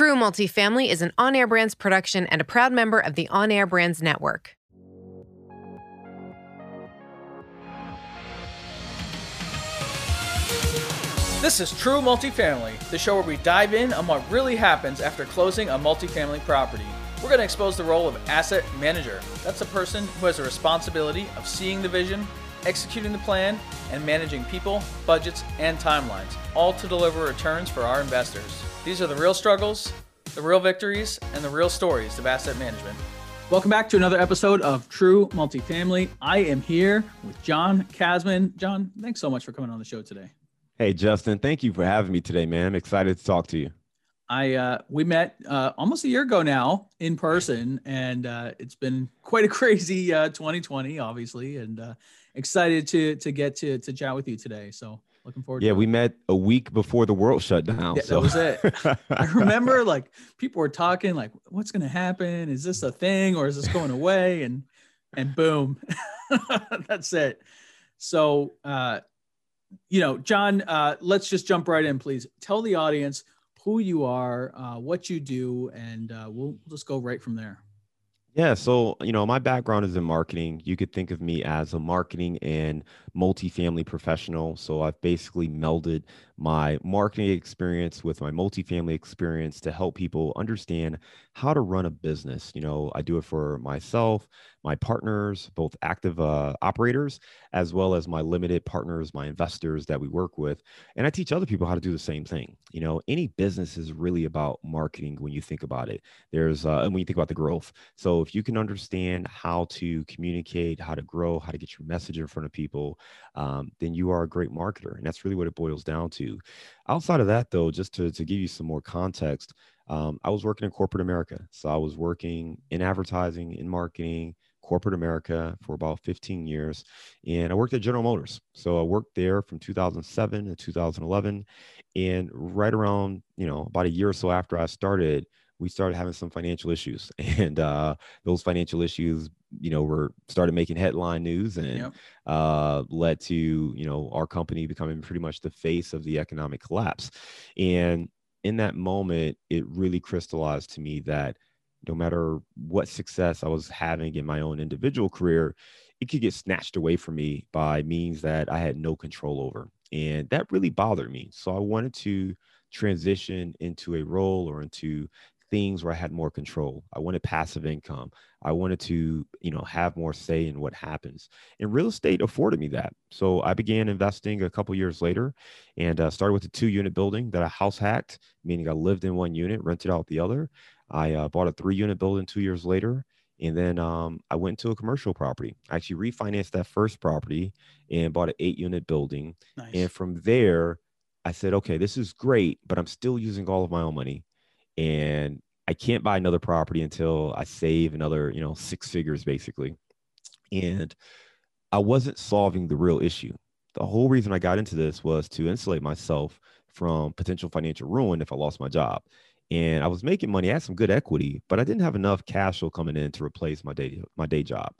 True Multifamily is an on air brands production and a proud member of the On Air Brands Network. This is True Multifamily, the show where we dive in on what really happens after closing a multifamily property. We're going to expose the role of asset manager. That's a person who has a responsibility of seeing the vision, executing the plan, and managing people, budgets, and timelines, all to deliver returns for our investors. These are the real struggles, the real victories, and the real stories of asset management. Welcome back to another episode of True Multifamily. I am here with John Casmon. John, thanks so much for coming on the show today. Hey, Justin, thank you for having me today, man. I'm excited to talk to you. I uh, we met uh, almost a year ago now in person, and uh, it's been quite a crazy uh, 2020, obviously, and uh, excited to to get to to chat with you today. So looking forward. Yeah, we met a week before the world shut down. Yeah, so. that was it. I remember like people were talking like, "What's going to happen? Is this a thing or is this going away?" And and boom, that's it. So uh, you know, John, uh, let's just jump right in, please. Tell the audience who you are, uh, what you do, and uh, we'll just go right from there. Yeah, so you know, my background is in marketing. You could think of me as a marketing and multifamily professional. So I've basically melded my marketing experience with my multifamily experience to help people understand how to run a business. You know, I do it for myself, my partners, both active uh, operators, as well as my limited partners, my investors that we work with. And I teach other people how to do the same thing. You know, any business is really about marketing when you think about it. There's, uh, and when you think about the growth. So if you can understand how to communicate, how to grow, how to get your message in front of people, um, then you are a great marketer. And that's really what it boils down to. Outside of that, though, just to, to give you some more context, um, I was working in corporate America. So I was working in advertising, in marketing, corporate America for about 15 years. And I worked at General Motors. So I worked there from 2007 to 2011. And right around, you know, about a year or so after I started, we started having some financial issues. And uh, those financial issues, you know, were started making headline news and yep. uh, led to, you know, our company becoming pretty much the face of the economic collapse. And in that moment, it really crystallized to me that no matter what success I was having in my own individual career, it could get snatched away from me by means that I had no control over. And that really bothered me. So I wanted to transition into a role or into things where I had more control. I wanted passive income. I wanted to, you know, have more say in what happens. And real estate afforded me that. So I began investing a couple years later and uh, started with a two unit building that I house hacked, meaning I lived in one unit, rented out the other. I uh, bought a three unit building two years later. And then um, I went to a commercial property. I actually refinanced that first property and bought an eight unit building. Nice. And from there, I said, okay, this is great, but I'm still using all of my own money. And I can't buy another property until I save another, you know, six figures basically. And I wasn't solving the real issue. The whole reason I got into this was to insulate myself from potential financial ruin if I lost my job and I was making money. I had some good equity, but I didn't have enough cash flow coming in to replace my day my day job.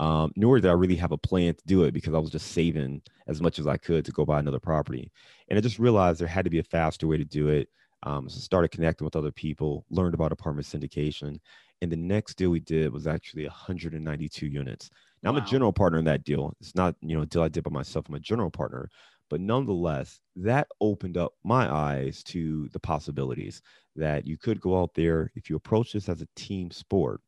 Um, nor did I really have a plan to do it because I was just saving as much as I could to go buy another property. And I just realized there had to be a faster way to do it. Um, so started connecting with other people, learned about apartment syndication, and the next deal we did was actually 192 units. Now wow. I'm a general partner in that deal. It's not you know a deal I did by myself. I'm a general partner, but nonetheless, that opened up my eyes to the possibilities that you could go out there if you approach this as a team sport.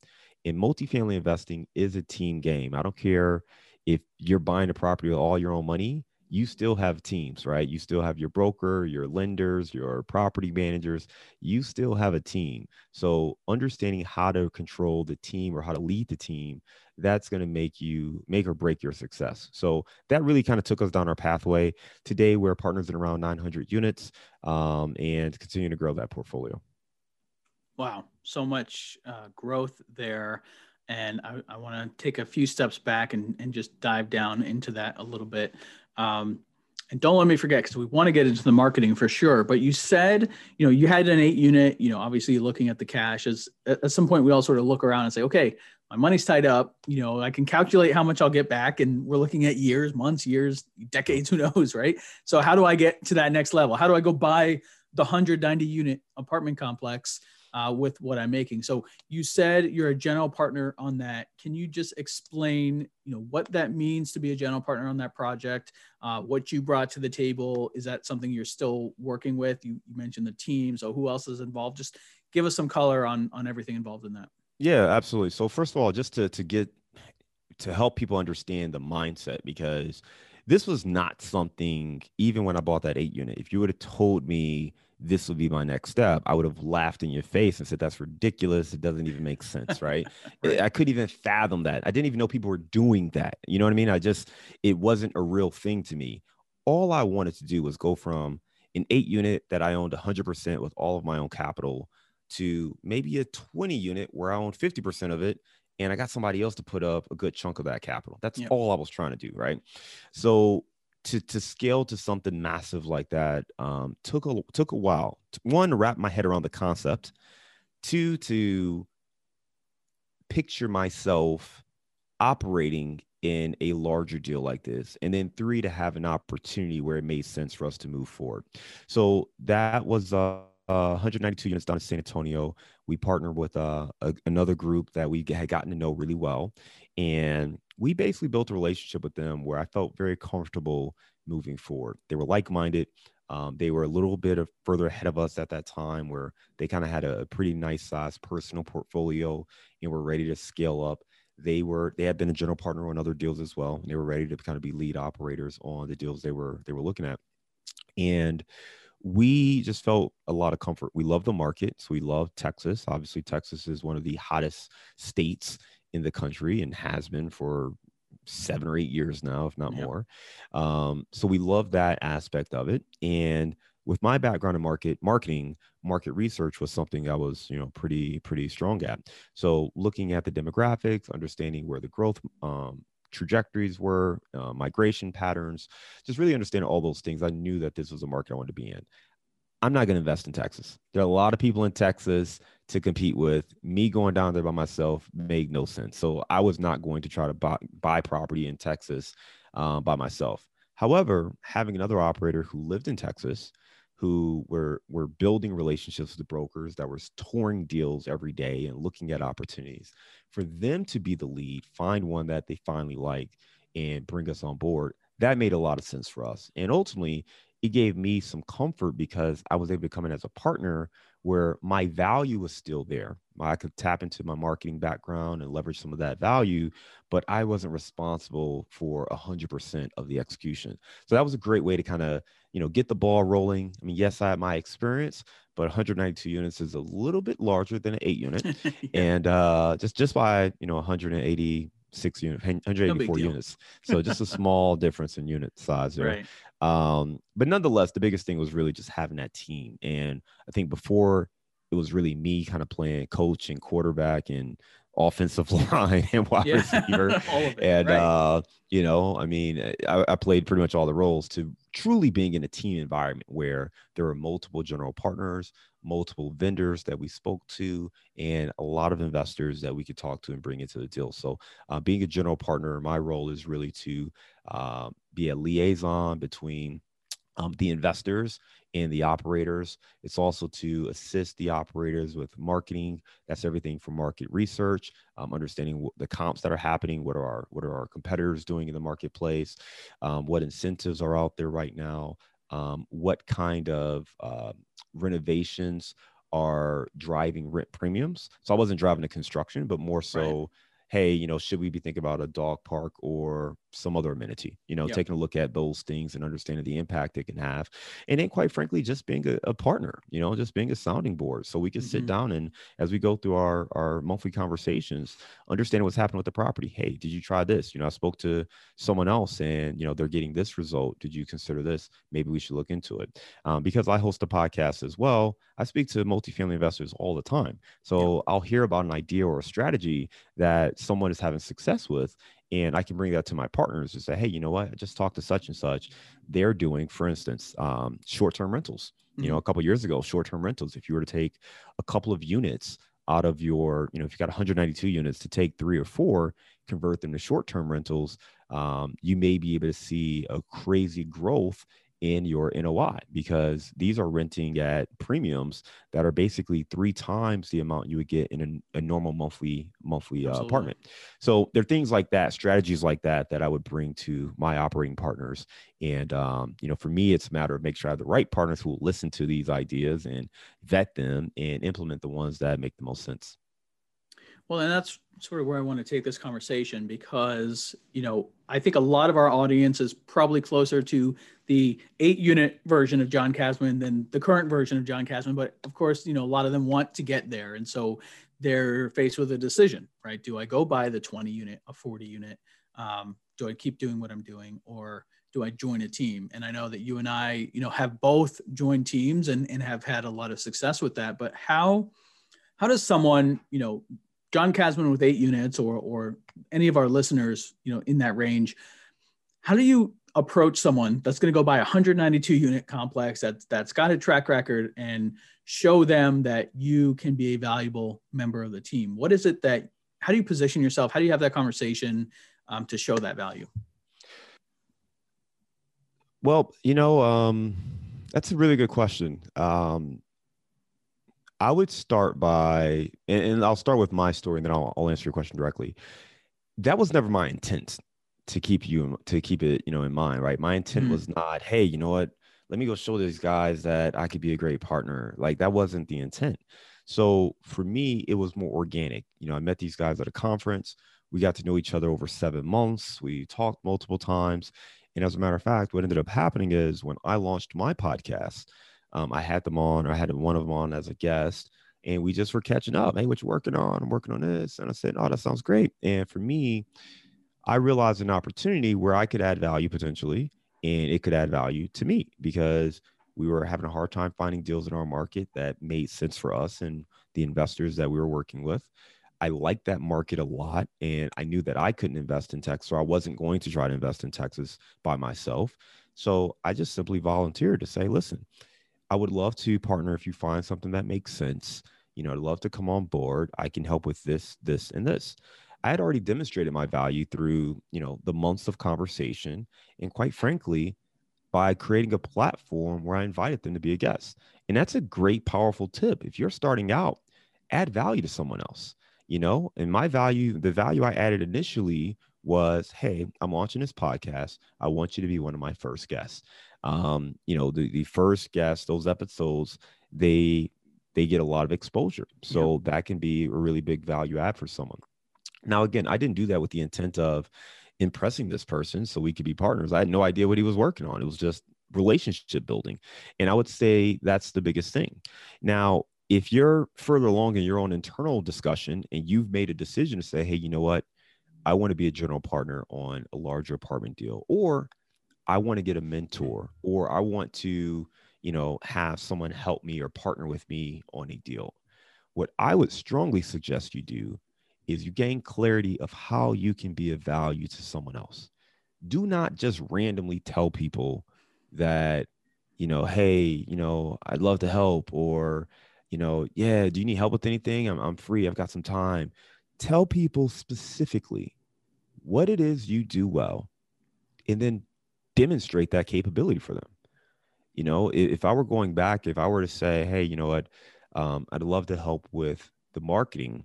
And multifamily investing is a team game. I don't care if you're buying a property with all your own money, you still have teams, right? You still have your broker, your lenders, your property managers. You still have a team. So understanding how to control the team or how to lead the team that's going to make you make or break your success. So that really kind of took us down our pathway. Today, we're partners in around 900 units um, and continuing to grow that portfolio. Wow, so much uh, growth there. And I, I want to take a few steps back and, and just dive down into that a little bit. Um, and don't let me forget because we want to get into the marketing for sure but you said you know you had an eight unit you know obviously looking at the cash. As at some point we all sort of look around and say okay my money's tied up. You know i can calculate how much i'll get back. And we're looking at years months years decades who knows right? So how do i get to that next level? How do i go buy the 190 unit apartment complex uh, with what I'm making. So you said you're a general partner on that. Can you just explain, you know, what that means to be a general partner on that project? Uh, what you brought to the table? Is that something you're still working with? You, you mentioned the team. So who else is involved? Just give us some color on on everything involved in that. Yeah, absolutely. So first of all, just to to get to help people understand the mindset because this was not something even when I bought that eight unit. If you would have told me this would be my next step, I would have laughed in your face and said, That's ridiculous. It doesn't even make sense, right? right. I couldn't even fathom that. I didn't even know people were doing that. You know what I mean? I just, it wasn't a real thing to me. All I wanted to do was go from an eight unit that I owned 100% with all of my own capital to maybe a 20 unit where I own 50% of it and I got somebody else to put up a good chunk of that capital. That's yep. all I was trying to do, right? So to to scale to something massive like that um, took a took a while. One to wrap my head around the concept. Two to picture myself operating in a larger deal like this and then three to have an opportunity where it made sense for us to move forward so that was uh, uh 192 units down in san antonio we partnered with uh, a, another group that we had gotten to know really well and we basically built a relationship with them where I felt very comfortable moving forward. They were like minded. Um, they were a little bit of further ahead of us at that time where they kind of had a, pretty nice size personal portfolio and were ready to scale up. They were they had been a general partner on other deals as well. And they were ready to kind of be lead operators on the deals they were they were looking at. And we just felt a lot of comfort. We love the market. So we love Texas. Obviously, Texas is one of the hottest states in the country and has been for seven or eight years now, if not yep. more. Um, so we love that aspect of it. And with my background in market marketing, market research was something I was, you know, pretty pretty strong at. So looking at the demographics, understanding where the growth um, trajectories were, uh, migration patterns, just really understanding all those things. I knew that this was a market I wanted to be in. I'm not going to invest in Texas. There are a lot of people in Texas to compete with. Me going down there by myself made no sense. So I was not going to try to buy, buy property in Texas um, by myself. However, having another operator who lived in Texas, who were were building relationships with the brokers that was touring deals every day and looking at opportunities, for them to be the lead, find one that they finally like, and bring us on board. That made a lot of sense for us. And ultimately, it gave me some comfort because I was able to come in as a partner where my value was still there. I could tap into my marketing background and leverage some of that value, but I wasn't responsible for 100% of the execution. So that was a great way to kind of, you know, get the ball rolling. I mean, yes, I had my experience, but 192 units is a little bit larger than an eight unit. yeah. And uh, just just by, you know, 186 units, 184 no units. So just a small difference in unit size there. Right. Um, but nonetheless, the biggest thing was really just having that team. And I think before it was really me kind of playing coach and quarterback and offensive line and wide yeah. receiver. it, and right. uh, you know, I mean, I, I, played pretty much all the roles to truly being in a team environment where there were multiple general partners, multiple vendors that we spoke to, and a lot of investors that we could talk to and bring into the deal. So, uh, being a general partner, my role is really to uh, be a liaison between um, the investors and the operators. It's also to assist the operators with marketing. That's everything from market research, um, understanding the comps that are happening. What are our what are our competitors doing in the marketplace? Um, what incentives are out there right now? Um, what kind of uh, renovations are driving rent premiums? So I wasn't driving the construction, but more so. Right hey, you know, should we be thinking about a dog park or some other amenity? You know, yep. taking a look at those things and understanding the impact it can have. And then, quite frankly, just being a, a partner, you know, just being a sounding board. So we can mm-hmm. sit down and as we go through our, our monthly conversations, understanding what's happening with the property. Hey, did you try this? You know, I spoke to someone else and, you know, they're getting this result. Did you consider this? Maybe we should look into it. Um, because I host a podcast as well, I speak to multifamily investors all the time. So I'll hear about an idea or a strategy that someone is having success with and i can bring that to my partners and say hey you know what i just talked to such and such they're doing for instance um, short-term rentals mm-hmm. you know mm-hmm. a couple years ago short-term rentals if you were to take a couple of units out of your you know if you got 192 units to take three or four convert them to short-term rentals um, you may be able to see a crazy growth in your NOI because these are renting at premiums that are basically three times the amount you would get in a, a normal monthly monthly uh, apartment. So there are things like that, strategies like that that I would bring to my operating partners. And um, you know, for me, it's a matter of make sure I have the right partners who will listen to these ideas and vet them and implement the ones that make the most sense. Well, and that's sort of where I want to take this conversation because, you know, I think a lot of our audience is probably closer to the eight unit version of John Casmon than the current version of John Casmon. But of course, you know, a lot of them want to get there. And so they're faced with a decision, right? Do I go buy the 20 unit, a 40 unit? Um, do I keep doing what I'm doing or do I join a team? And I know that you and I, you know, have both joined teams and, and have had a lot of success with that. But how, how does someone, you know, John Casmon with eight units or or any of our listeners, you know, in that range, how do you approach someone that's going to go buy a 192 unit complex that's that's got a track record and show them that you can be a valuable member of the team? What is it that how do you position yourself? How do you have that conversation um, to show that value? Well, you know, um, that's a really good question. Um, I would start by, and, and, I'll start with my story, and then I'll, I'll answer your question directly. That was never my intent to keep you to keep it, you know, in mind, right? My intent mm was not, hey, you know what? Let me go show these guys that I could be a great partner. Like that wasn't the intent. So for me, it was more organic. You know, I met these guys at a conference. We got to know each other over seven months. We talked multiple times. And as a matter of fact, what ended up happening is when I launched my podcast, um, I had them on, or I had one of them on as a guest, and we just were catching up. Hey, what you working on? I'm working on this, and I said, "Oh, that sounds great." And for me, I realized an opportunity where I could add value potentially, and it could add value to me because we were having a hard time finding deals in our market that made sense for us and the investors that we were working with. I liked that market a lot, and I knew that I couldn't invest in Texas, or I wasn't going to try to invest in Texas by myself. So I just simply volunteered to say, listen, I would love to partner if you find something that makes sense. You know, I'd love to come on board. I can help with this, this, and this. I had already demonstrated my value through, you know, the months of conversation and quite frankly, by creating a platform where I invited them to be a guest. And that's a great, powerful tip. If you're starting out, add value to someone else, you know, and my value, the value I added initially was, hey, I'm launching this podcast. I want you to be one of my first guests um, you know, the, the first guests, those episodes, they they get a lot of exposure. So yeah. that can be a really big value add for someone. Now, again, I didn't do that with the intent of impressing this person so we could be partners. I had no idea what he was working on. It was just relationship building. And I would say that's the biggest thing. Now, if you're further along in your own internal discussion and you've made a decision to say, hey, you know what? I want to be a general partner on a larger apartment deal, or I want to get a mm-hmm. mentor or I want to, you know, have someone help me or partner with me on a deal. What I would strongly suggest you do is you gain clarity of how you can be of value to someone else. Do not just randomly tell people that, you know, hey, you know, I'd love to help or, you know, yeah, do you need help with anything? I'm, I'm free. I've got some time. Tell people specifically what it is you do well and then demonstrate that capability for them. You know, if I were going back, if I were to say, hey, you know what, um, I'd love to help with the marketing,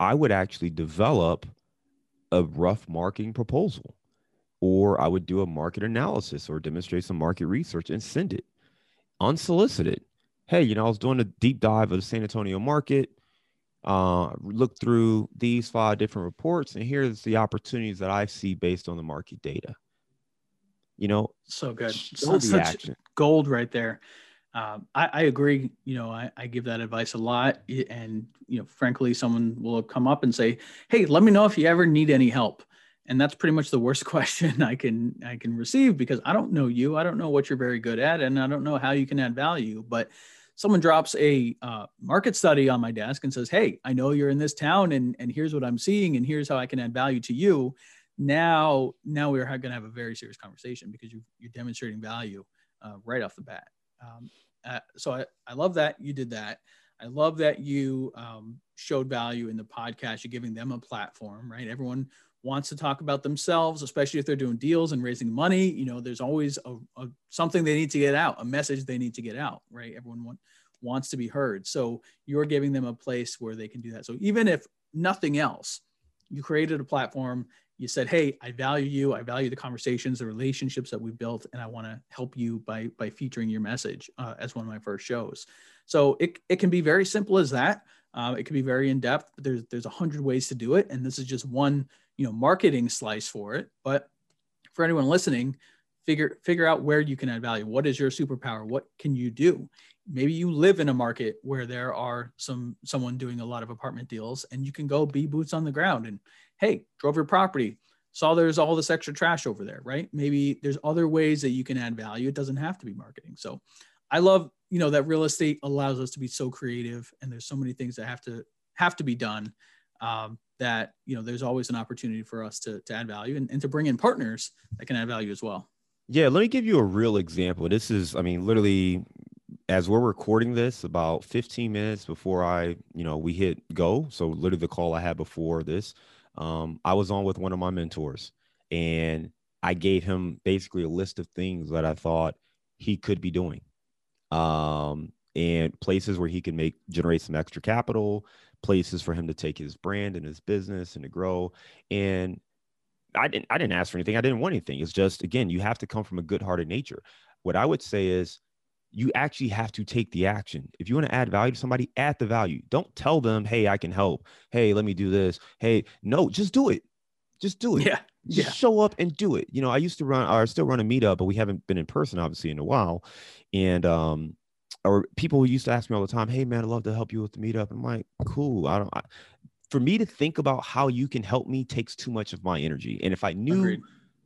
I would actually develop a rough marketing proposal, or I would do a market analysis or demonstrate some market research and send it unsolicited. Hey, you know, I was doing a deep dive of the San Antonio market, uh, look through these five different reports, and here's the opportunities that I see based on the market data you know so good. so, such gold right there. Um, I, I, agree you know I, I, give that advice a lot and you know frankly someone will come up and say hey let me know if you ever need any help. And that's pretty much the worst question i can i can receive because i don't know you i don't know what you're very good at and i don't know how you can add value. But someone drops a uh, market study on my desk and says hey i know you're in this town and, and here's what i'm seeing and here's how i can add value to you now now we're going to have a very serious conversation because you, you're demonstrating value uh, right off the bat um, uh, so I, I love that you did that i love that you um, showed value in the podcast you're giving them a platform right everyone wants to talk about themselves, especially if they're doing deals and raising money. You know, there's always a, a something they need to get out, a message they need to get out, right? Everyone want, wants to be heard. So you're giving them a place where they can do that. So even if nothing else, you created a platform, you said, Hey, I value you, I value the conversations, the relationships that we've built, and I want to help you by by featuring your message uh, as one of my first shows. So it, it can be very simple as that. Uh, it can be very in depth, but there's there's a hundred ways to do it, and this is just one you know marketing slice for it. But for anyone listening, figure figure out where you can add value. What is your superpower? What can you do? Maybe you live in a market where there are some someone doing a lot of apartment deals, and you can go be boots on the ground and hey, drove your property, saw there's all this extra trash over there, right? Maybe there's other ways that you can add value. It doesn't have to be marketing. So I love you know that real estate allows us to be so creative and there's so many things that have to have to be done um, that you know there's always an opportunity for us to, to add value and, and to bring in partners that can add value as well yeah let me give you a real example this is i mean literally as we're recording this about 15 minutes before i you know we hit go so literally the call i had before this um, i was on with one of my mentors and i gave him basically a list of things that i thought he could be doing um, and places where he can make generate some extra capital, places for him to take his brand and his business and to grow. And I didn't I didn't ask for anything. I didn't want anything. It's just again, you have to come from a good-hearted nature. What I would say is you actually have to take the action. If you want to add value to somebody, add the value. Don't tell them, "Hey, I can help. Hey, let me do this." Hey, no, just do it. Just do it. Yeah. Just yeah. show up and do it. You know, I used to run, or still run a meetup, but we haven't been in person obviously in a while. And um, or people used to ask me all the time, "Hey man, I'd love to help you with the meetup." I'm like, "Cool." I don't. I, for me to think about how you can help me takes too much of my energy. And if I knew, Agreed.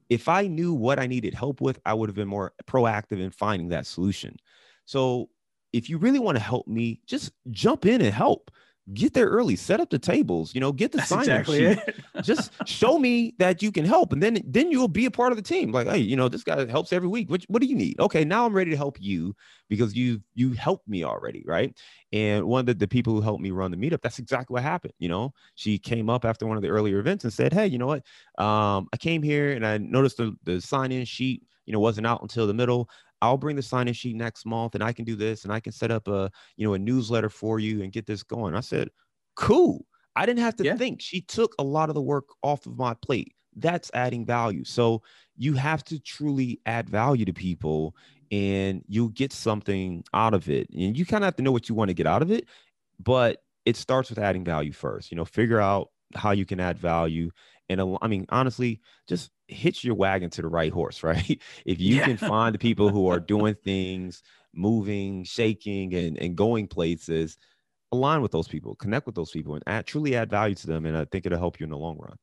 if I knew what I needed help with, I would have been more proactive in finding that solution. So if you really want to help me, just jump in and help get there early, set up the tables, you know, get the sign exactly sheet. Just show me that you can help. And then then you'll be a part of the team. Like, hey, you know, this guy helps every week. What, what do you need? Okay, now I'm ready to help you because you you helped me already, right? And one of the, the people who helped me run the meetup, that's exactly what happened. You know, she came up after one of the earlier events and said, Hey, you know what? Um, I came here and I noticed the, the sign-in sheet, you know, wasn't out until the middle. I'll bring the sign-in sheet next month and I can do this and I can set up a, you know, a newsletter for you and get this going. I said, cool. I didn't have to yeah. think. She took a lot of the work off of my plate. That's adding value. So you have to truly add value to people and you'll get something out of it. And you kind of have to know what you want to get out of it, but it starts with adding value first. You know, figure out how you can add value. And I mean, honestly, just hitch your wagon to the right horse, right? If you yeah. can find the people who are doing things, moving, shaking, and, and going places, align with those people, connect with those people, and add, truly add value to them. And I think it'll help you in the long run.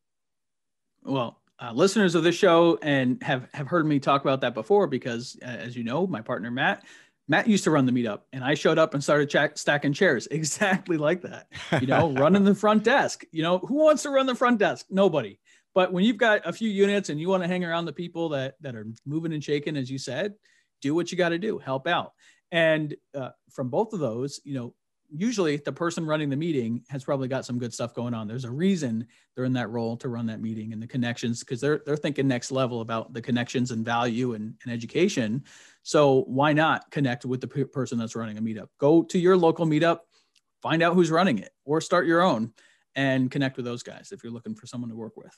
Well, uh, listeners of this show and have have heard me talk about that before because, uh, as you know, my partner Matt Matt used to run the meetup, and I showed up and started ch- stacking chairs exactly like that. You know, running the front desk. You know, who wants to run the front desk? Nobody. But when you've got a few units and you want to hang around the people that that are moving and shaking, as you said, do what you got to do, help out. And uh, from both of those, you know, usually the person running the meeting has probably got some good stuff going on. There's a reason they're in that role to run that meeting and the connections because they're they're thinking next level about the connections and value and, and education. So why not connect with the p- person that's running a meetup? Go to your local meetup, find out who's running it, or start your own and connect with those guys if you're looking for someone to work with.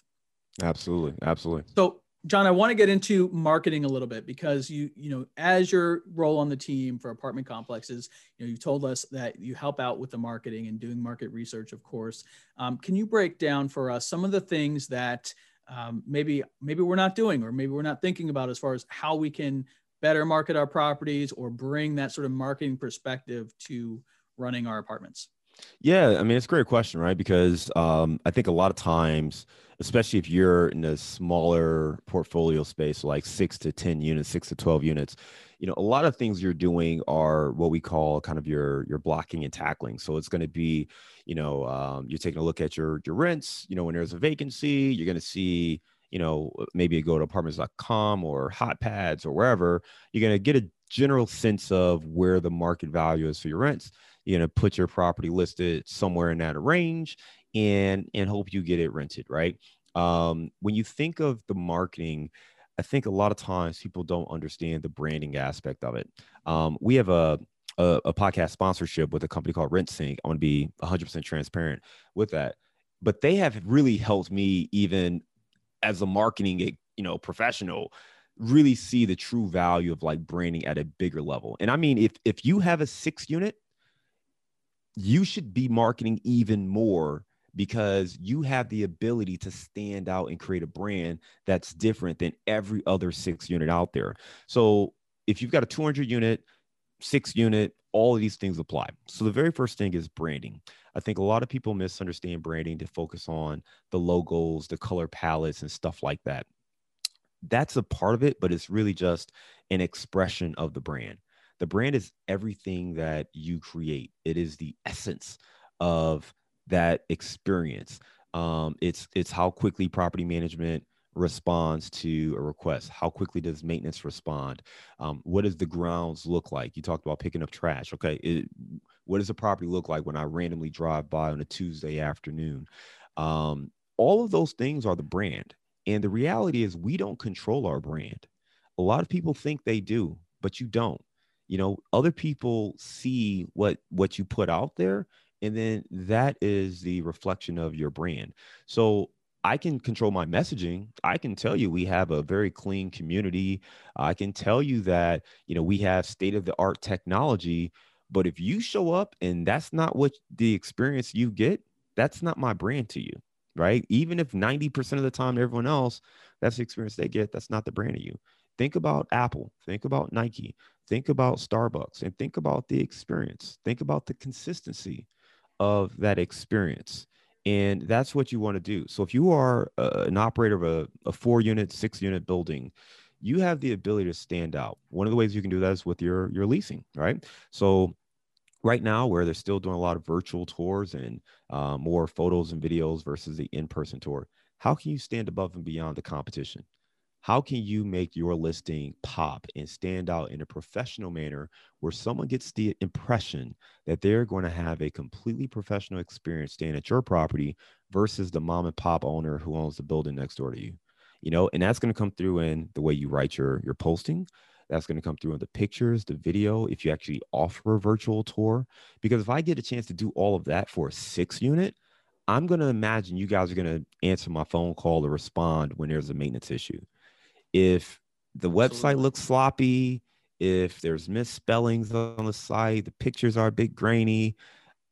Absolutely, absolutely. So John, I want to get into marketing a little bit because you, you know, as your role on the team for apartment complexes, you know, you told us that you help out with the marketing and doing market research, of course. Um, can you break down for us some of the things that um, maybe maybe we're not doing or maybe we're not thinking about as far as how we can better market our properties or bring that sort of marketing perspective to running our apartments? Yeah, I mean, it's a great question, right? Because um, I think a lot of times especially if you're in a smaller portfolio space, like six to 10 units, six to 12 units, you know, a lot of things you're doing are what we call kind of your, your blocking and tackling. So it's going to be, you know, um, you're taking a look at your, your rents, you know, when there's a vacancy, you're going to see, you know, maybe you go to apartments.com or hot pads or wherever, you're going to get a general sense of where the market value is for your rents. Going to put your property listed somewhere in that range and and hope you get it rented right Um, when you think of the marketing, I think a lot of times people don't understand the branding aspect of it. Um, we have a, a, a podcast sponsorship with a company called RentSync. I want to be 100% transparent with that, but they have really helped me even as a marketing you know professional really see the true value of like branding at a bigger level. And I mean, if if you have a six unit, you should be marketing even more because you have the ability to stand out and create a brand that's different than every other six unit out there. So if you've got a 200 unit, six unit, all of these things apply. So the very first thing is branding. I think a lot of people misunderstand branding to focus on the logos, the color palettes, and stuff like that that's a part of it, but it's really just an expression of the brand. The brand is everything that you create. It is the essence of that experience. Um, it's it's how quickly property management responds to a request. How quickly does maintenance respond? Um, what does the grounds look like? You talked about picking up trash. Okay, it, what does the property look like when I randomly drive by on a Tuesday afternoon? Um, all of those things are the brand. And the reality is, we don't control our brand. A lot of people think they do, but you don't. You know, other people see what what you put out there, and then that is the reflection of your brand. So I can control my messaging. I can tell you we have a very clean community. I can tell you that, you know, we have state of the art technology, but if you show up and that's not what the experience you get, that's not my brand to you right? Even if 90% of the time everyone else, that's the experience they get, that's not the brand of you. Think about Apple, think about Nike, think about Starbucks, and think about the experience. Think about the consistency of that experience. And that's what you want to do. So if you are uh, an operator of a, a four unit, six unit building, you have the ability to stand out. One of the ways you can do that is with your your leasing, right? So right now where they're still doing a lot of virtual tours and uh, more photos and videos versus the in-person tour how can you stand above and beyond the competition how can you make your listing pop and stand out in a professional manner where someone gets the impression that they're going to have a completely professional experience staying at your property versus the mom and pop owner who owns the building next door to you you know and that's going to come through in the way you write your your posting that's going to come through in the pictures, the video, if you actually offer a virtual tour. Because if I get a chance to do all of that for a six unit, I'm going to imagine you guys are going to answer my phone call or respond when there's a maintenance issue. If the website Absolutely. looks sloppy, if there's misspellings on the site, the pictures are a bit grainy,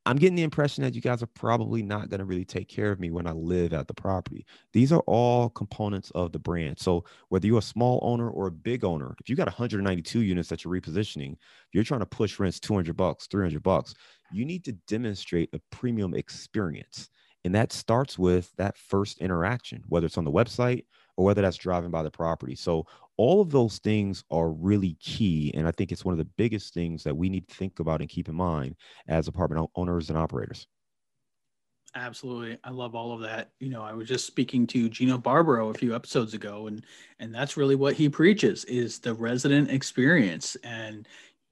I'm getting the impression that you guys are probably not going to really take care of me when I live at the property. These are all components of the brand. So whether you're a small owner or a big owner, if you got 192 units that you're repositioning, you're trying to push rents 200 bucks, 300 bucks, you need to demonstrate a premium experience. And that starts with that first interaction, whether it's on the website or whether that's driving by the property. So all of those things are really key. And I think it's one of the biggest things that we need to think about and keep in mind as apartment owners and operators. Absolutely. I love all of that. You know, I was just speaking to Gino Barbaro a few episodes ago and and that's really what he preaches is the resident experience and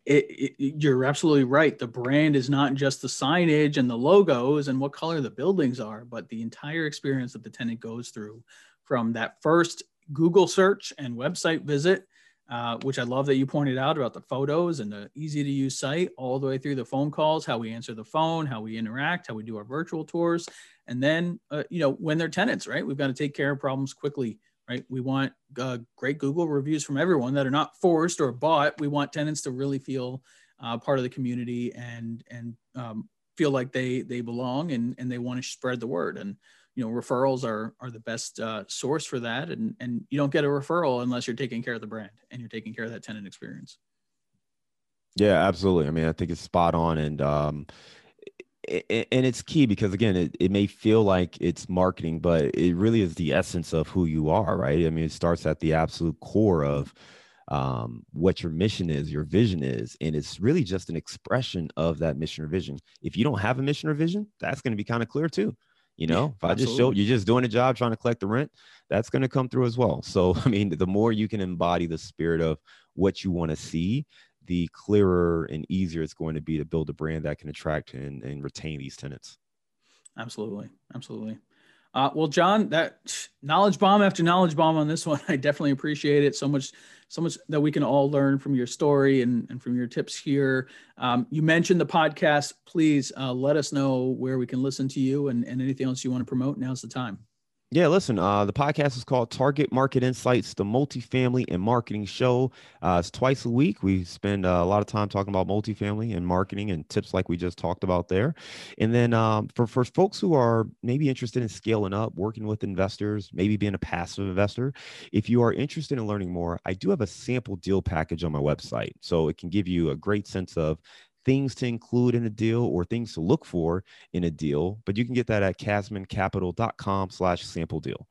it, it, you're absolutely right. The brand is not just the signage and the logos and what color the buildings are, but the entire experience that the tenant goes through from that first Google search and website visit, uh, which I love that you pointed out about the photos and the easy to use site, all the way through the phone calls, how we answer the phone, how we interact, how we do our virtual tours. And then, uh, you know, when they're tenants, right? We've got to take care of problems quickly, right? We want uh, great Google reviews from everyone that are not forced or bought. We want tenants to really feel uh, part of the community and, and um, feel like they, they belong and, and they want to spread the word. And, you know referrals are are the best uh, source for that. And and you don't get a referral unless you're taking care of the brand and you're taking care of that tenant experience. Yeah absolutely. I mean i think it's spot on. And um and it's key because again it, it may feel like it's marketing but it really is the essence of who you are right? I mean it starts at the absolute core of um, what your mission is your vision is. And it's really just an expression of that mission or vision. If you don't have a mission or vision that's going to be kind of clear too you know, if I just show you're just doing a job trying to collect the rent, that's going to come through as well. So, I mean, the more you can embody the spirit of what you want to see, the clearer and easier it's going to be to build a brand that can attract and, and retain these tenants. Absolutely. Absolutely. Uh, well, John, that knowledge bomb after knowledge bomb on this one, I definitely appreciate it so much. So much that we can all learn from your story and, and from your tips here. Um, you mentioned the podcast. Please uh, let us know where we can listen to you and, and anything else you want to promote. Now's the time. Yeah, listen, uh, the podcast is called Target Market Insights, the multifamily and marketing show. Uh, it's twice a week. We spend uh, a lot of time talking about multifamily and marketing and tips like we just talked about there. And then um, for, for folks who are maybe interested in scaling up, working with investors, maybe being a passive investor, if you are interested in learning more, I do have a sample deal package on my website. So it can give you a great sense of things to include in a deal or things to look for in a deal, but you can get that at casmoncapital.com slash sample deal.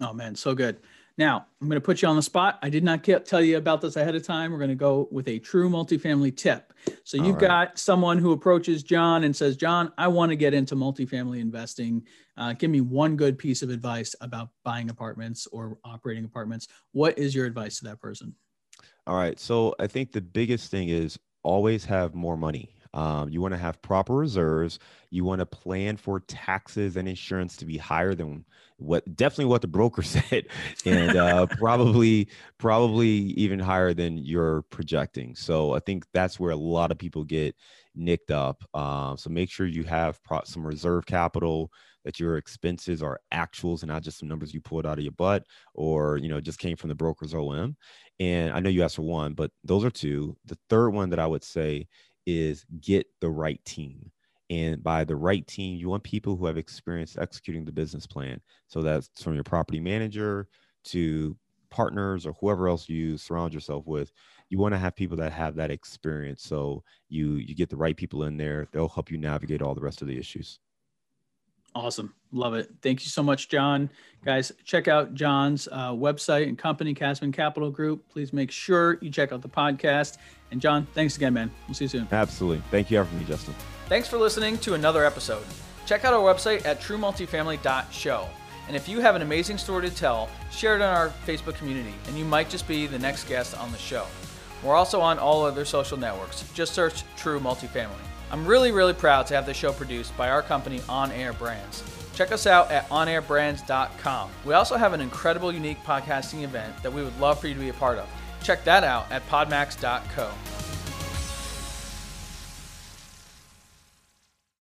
Oh man, so good. Now I'm going to put you on the spot. I did not get, tell you about this ahead of time. We're going to go with a true multifamily tip. So you've right. got someone who approaches John and says, John, I want to get into multifamily investing. Uh, give me one good piece of advice about buying apartments or operating apartments. What is your advice to that person? All right. So I think the biggest thing is always have more money. Um, you want to have proper reserves. You want to plan for taxes and insurance to be higher than what definitely what the broker said, and uh, probably probably even higher than you're projecting. So I think that's where a lot of people get nicked up. Uh, so make sure you have pro- some reserve capital that your expenses are actuals and not just some numbers you pulled out of your butt or you know just came from the broker's OM. And I know you asked for one, but those are two. The third one that I would say is get the right team. And by the right team, you want people who have experience executing the business plan. So that's from your property manager to partners or whoever else you surround yourself with. You want to have people that have that experience. So you you get the right people in there. They'll help you navigate all the rest of the issues. Awesome. Love it. Thank you so much, John. Guys, check out John's uh, website and company, Casmon Capital Group. Please make sure you check out the podcast. And John, thanks again, man. We'll see you soon. Absolutely. Thank you for me, Justin. Thanks for listening to another episode. Check out our website at truemultifamily.show. And if you have an amazing story to tell, share it on our Facebook community, and you might just be the next guest on the show. We're also on all other social networks. Just search True Multifamily. I'm really, really proud to have the show produced by our company, On Air Brands. Check us out at onairbrands.com. We also have an incredible, unique podcasting event that we would love for you to be a part of. Check that out at podmax.co.